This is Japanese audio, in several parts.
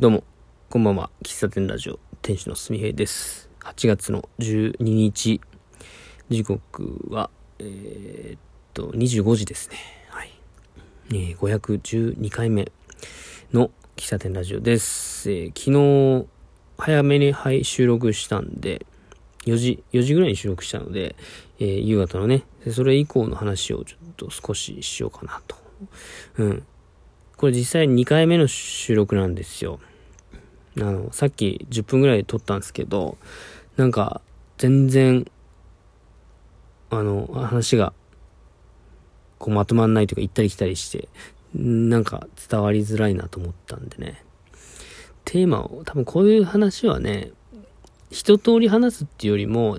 どうも、こんばんは。喫茶店ラジオ、店主のすみへいです。8月の12日、時刻は、えーっと、25時ですね。はい。えー512回目の喫茶店ラジオです。えー昨日、早めに、はい、収録したんで、4時、4時ぐらいに収録したので、えー夕方のね、それ以降の話をちょっと少ししようかなと。うん。これ実際2回目の収録なんですよ。あの、さっき10分ぐらい撮ったんですけど、なんか、全然、あの、話が、こうまとまんないというか行ったり来たりして、なんか伝わりづらいなと思ったんでね。テーマを、多分こういう話はね、一通り話すっていうよりも、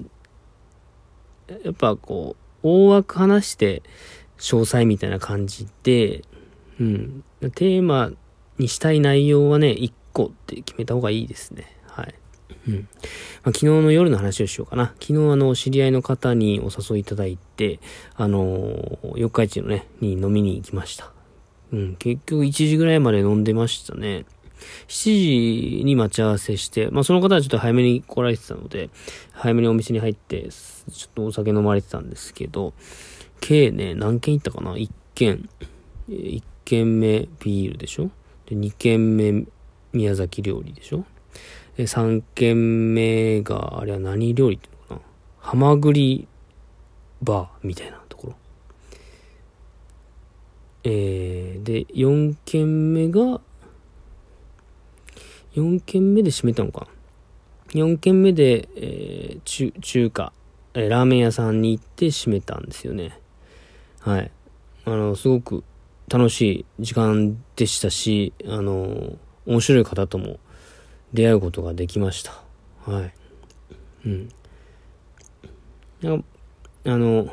やっぱこう、大枠話して、詳細みたいな感じで、うん。テーマにしたい内容はね、1個って決めた方がいいですね。はい。うん。まあ、昨日の夜の話をしようかな。昨日あの、知り合いの方にお誘いいただいて、あの四日市のね、に飲みに行きました。うん。結局1時ぐらいまで飲んでましたね。7時に待ち合わせして、まあその方はちょっと早めに来られてたので、早めにお店に入って、ちょっとお酒飲まれてたんですけど、計ね、何軒行ったかな ?1 軒。軒目ビールでしょ？で、2軒目宮崎料理でしょ？で、3軒目が、あれは何料理っていうのかな？ハマグリバーみたいなところ。えー、で、4軒目が、4軒目で閉めたのか ?4 軒目で、えー中、中華、えーラーメン屋さんに行って閉めたんですよね。はい。あの、すごく楽しい時間でしたし、あの、面白い方とも出会うことができました。はい。うん。ああの、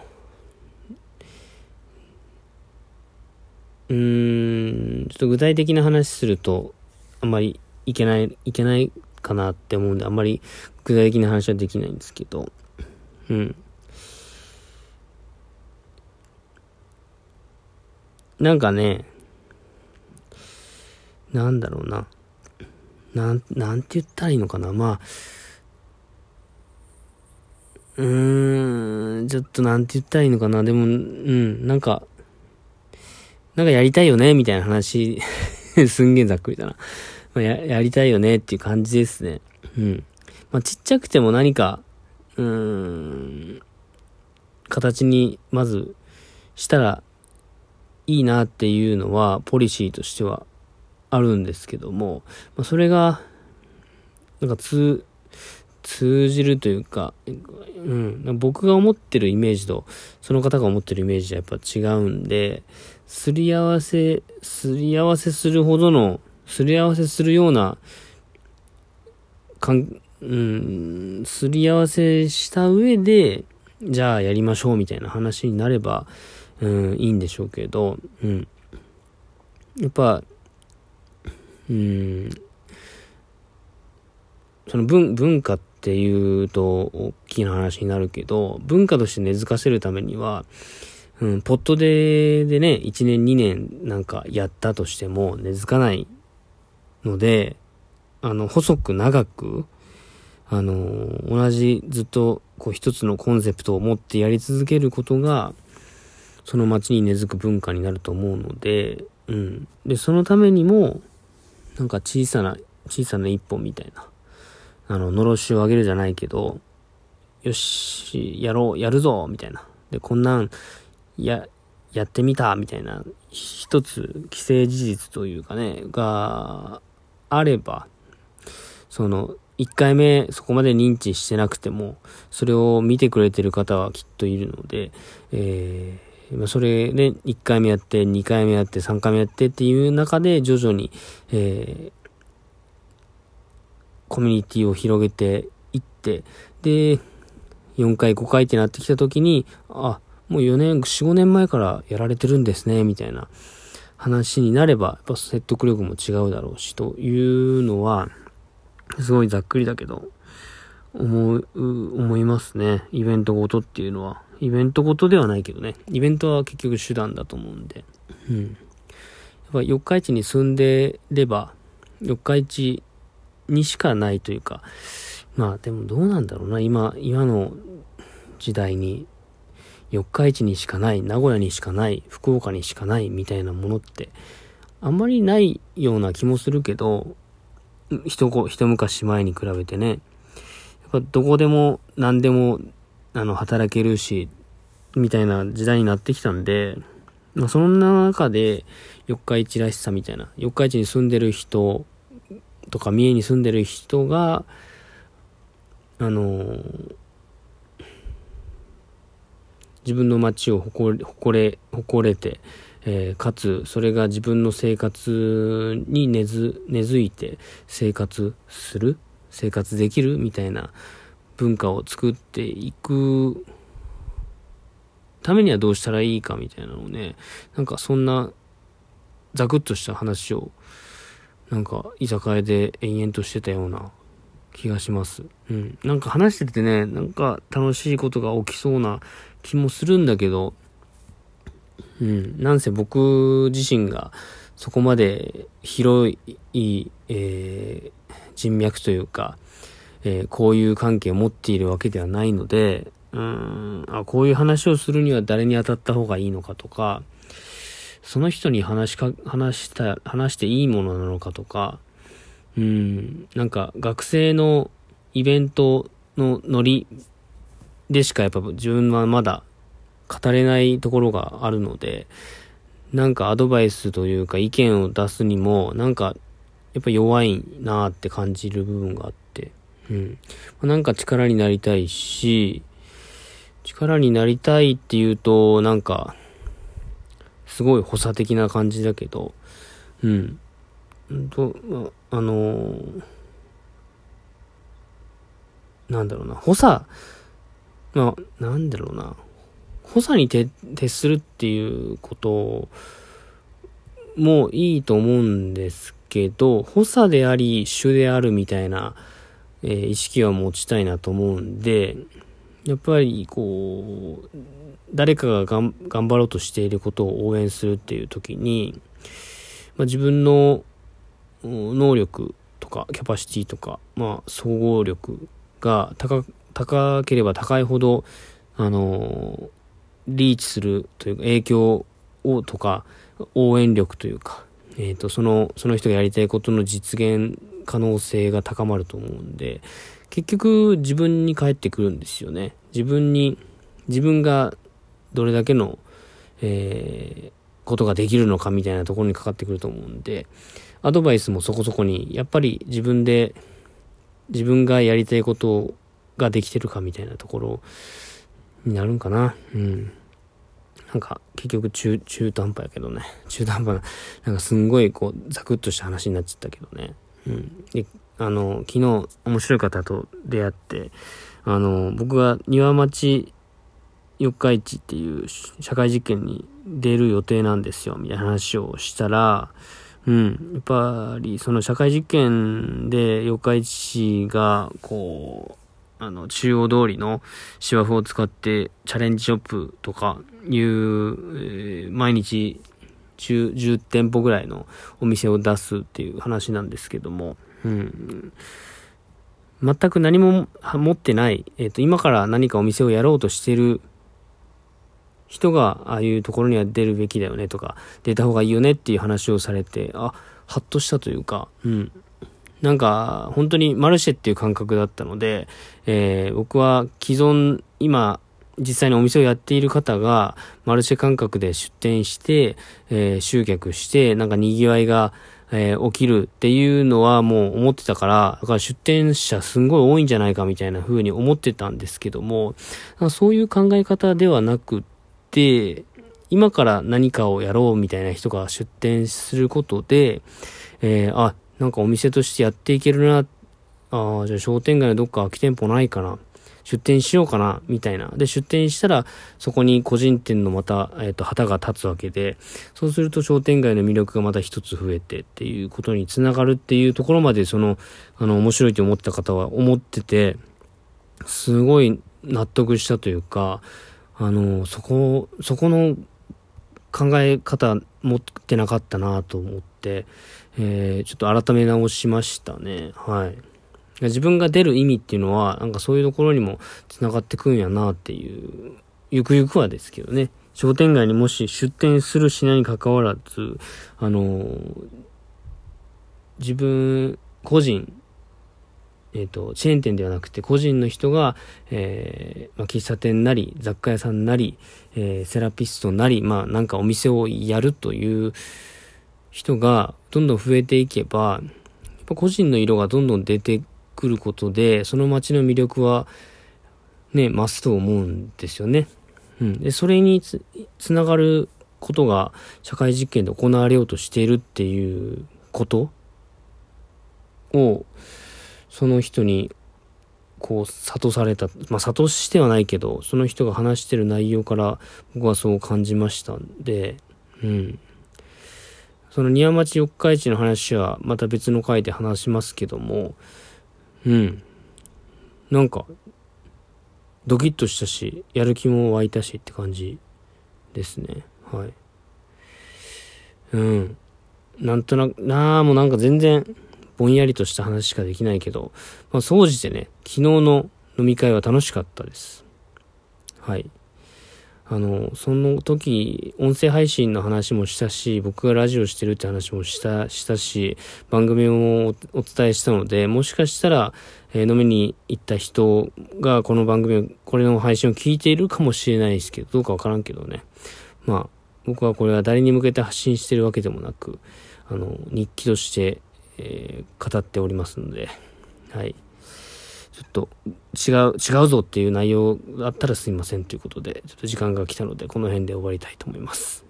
うん、ちょっと具体的な話すると、あんまりいけない、いけないかなって思うんで、あんまり具体的な話はできないんですけど、うん。なんかね、なんだろうな。なん、なんて言ったらいいのかな。まあ、うーん、ちょっとなんて言ったらいいのかな。でも、うん、なんか、なんかやりたいよね、みたいな話、すんげえざっくりだな。まあ、や、やりたいよねっていう感じですね。うん。まあ、ちっちゃくても何か、うーん、形に、まず、したらいいなっていうのは、ポリシーとしてはあるんですけども、まあ、それが、なんか通、通じるというか、うん、僕が思ってるイメージと、その方が思ってるイメージはやっぱ違うんで、すり合わせ、すり合わせするほどの、すり合わせするような、かん、うん、すり合わせした上で、じゃあやりましょうみたいな話になれば、うん、いいんでしょうけど、うん。やっぱ、うん、その文、文化っていうと大きな話になるけど、文化として根付かせるためには、うん、ポットで、でね、1年2年なんかやったとしても根付かないので、あの、細く長く、あの、同じずっとこう一つのコンセプトを持ってやり続けることが、その街に根付く文化になると思うので、うん。で、そのためにも、なんか小さな、小さな一歩みたいな、あの、のろしを上げるじゃないけど、よし、やろう、やるぞみたいな。で、こんなん、や、やってみたみたいな、一つ、既成事実というかね、があれば、その、一回目そこまで認知してなくても、それを見てくれてる方はきっといるので、えー、まあそれで1回目やって、2回目やって、3回目やってっていう中で徐々に、えー、コミュニティを広げていって、で、4回、5回ってなってきた時に、あ、もう4年、4、5年前からやられてるんですね、みたいな話になれば、やっぱ説得力も違うだろうし、というのは、すごいざっくりだけど、思う、思いますね。イベントごとっていうのは。イベントごとではないけどね。イベントは結局手段だと思うんで。うん。やっぱ四日市に住んでれば、四日市にしかないというか、まあでもどうなんだろうな、今、今の時代に、四日市にしかない、名古屋にしかない、福岡にしかないみたいなものって、あんまりないような気もするけど、一一昔前に比べてね、やっぱどこでも何でも、あの、働けるし、みたいな時代になってきたんで、まあ、そんな中で、四日市らしさみたいな、四日市に住んでる人とか、三重に住んでる人が、あの自分の街を誇れ、誇れ、誇れて、えー、かつ、それが自分の生活に根づ、根付いて生活する生活できるみたいな文化を作っていくためにはどうしたらいいかみたいなのをね、なんかそんなザクッとした話を、なんか居酒屋で延々としてたような気がします。うん。なんか話しててね、なんか楽しいことが起きそうな気もするんだけど、うん。なんせ僕自身がそこまで広い、えー、人脈というか、えー、こういう関係を持っているわけではないので、うーん、あ、こういう話をするには誰に当たった方がいいのかとか、その人に話しか、話した、話していいものなのかとか、うん、なんか学生のイベントのノリでしかやっぱ自分はまだ語れないところがあるので、なんかアドバイスというか意見を出すにも、なんかやっぱ弱いなって感じる部分があって、うん。なんか力になりたいし、力になりたいっていうと、なんか、すごい補佐的な感じだけど、うん。と、あのー、なんだろうな、補佐、まあ、なんだろうな、補佐に徹するっていうこともいいと思うんですけど、補佐であり、主であるみたいな、えー、意識は持ちたいなと思うんで、やっぱりこう、誰かが頑張ろうとしていることを応援するっていう時に、まあ、自分の能力とかキャパシティとか、まあ、総合力が高高ければ高いほど、あのリーチするというか、影響をとか、応援力というか、えっ、ー、と、その、その人がやりたいことの実現可能性が高まると思うんで、結局自分に返ってくるんですよね。自分に、自分がどれだけの、えー、ことができるのかみたいなところにかかってくると思うんで、アドバイスもそこそこに、やっぱり自分で、自分がやりたいことができてるかみたいなところになるんかな。うん。なんか、結局中、中途半端やけどね。中途半端な、なんかすんごいこう、ザクッとした話になっちゃったけどね。うん。で、あの、昨日面白い方と出会って、あの、僕が庭町四日市っていう社会実験に出る予定なんですよ、みたいな話をしたら、うん、やっぱりその社会実験で四日市が、こう、あの、中央通りの芝生を使ってチャレンジショップとかいう、えー、毎日 10, 10店舗ぐらいのお店を出すっていう話なんですけども、うん。全く何も持ってない、えっ、ー、と、今から何かお店をやろうとしてる人が、ああいうところには出るべきだよねとか、出た方がいいよねっていう話をされて、あ、ハッとしたというか、うん。なんか、本当にマルシェっていう感覚だったので、えー、僕は既存、今、実際にお店をやっている方が、マルシェ感覚で出店して、えー、集客して、なんか賑わいが、えー、起きるっていうのはもう思ってたから、だから出店者すんごい多いんじゃないかみたいな風に思ってたんですけども、そういう考え方ではなくて、今から何かをやろうみたいな人が出店することで、えー、あ、なんかお店としてやっていけるな、ああ、じゃあ商店街のどっか空き店舗ないかな。出店しようかな、みたいな。で、出店したら、そこに個人店のまた、えっ、ー、と、旗が立つわけで、そうすると商店街の魅力がまた一つ増えてっていうことにつながるっていうところまで、その、あの、面白いと思った方は思ってて、すごい納得したというか、あの、そこ、そこの考え方持ってなかったなと思って、えー、ちょっと改め直しましたね。はい。自分が出る意味っていうのは、なんかそういうところにも繋がってくんやなっていう、ゆくゆくはですけどね。商店街にもし出店するしないに関わらず、あの自分、個人、えっ、ー、と、チェーン店ではなくて個人の人が、えー、まあ、喫茶店なり、雑貨屋さんなり、えー、セラピストなり、まあ、なんかお店をやるという人がどんどん増えていけば、やっぱ個人の色がどんどん出てくることで、その街の魅力は、ね、増すと思うんですよね。うん。で、それにつ、つながることが社会実験で行われようとしているっていうことを、その人に、こう、諭された。まあ、諭してはないけど、その人が話してる内容から僕はそう感じましたんで、うん。その庭町四日市の話はまた別の回で話しますけども、うん。なんか、ドキッとしたし、やる気も湧いたしって感じですね。はい。うん。なんとなく、なあ、もうなんか全然、ぼんやりとした話しかできないけど、まあ、総じてね、昨日の飲み会は楽しかったです。はい。あの、その時、音声配信の話もしたし、僕がラジオしてるって話もした、したし、番組もお伝えしたので、もしかしたら、えー、飲みに行った人がこの番組を、これの配信を聞いているかもしれないですけど、どうかわからんけどね。まあ、僕はこれは誰に向けて発信してるわけでもなく、あの、日記として、えー、語っておりますので、はい。ちょっと違う、違うぞっていう内容だったらすいませんということで、ちょっと時間が来たので、この辺で終わりたいと思います。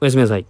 おやすみなさい。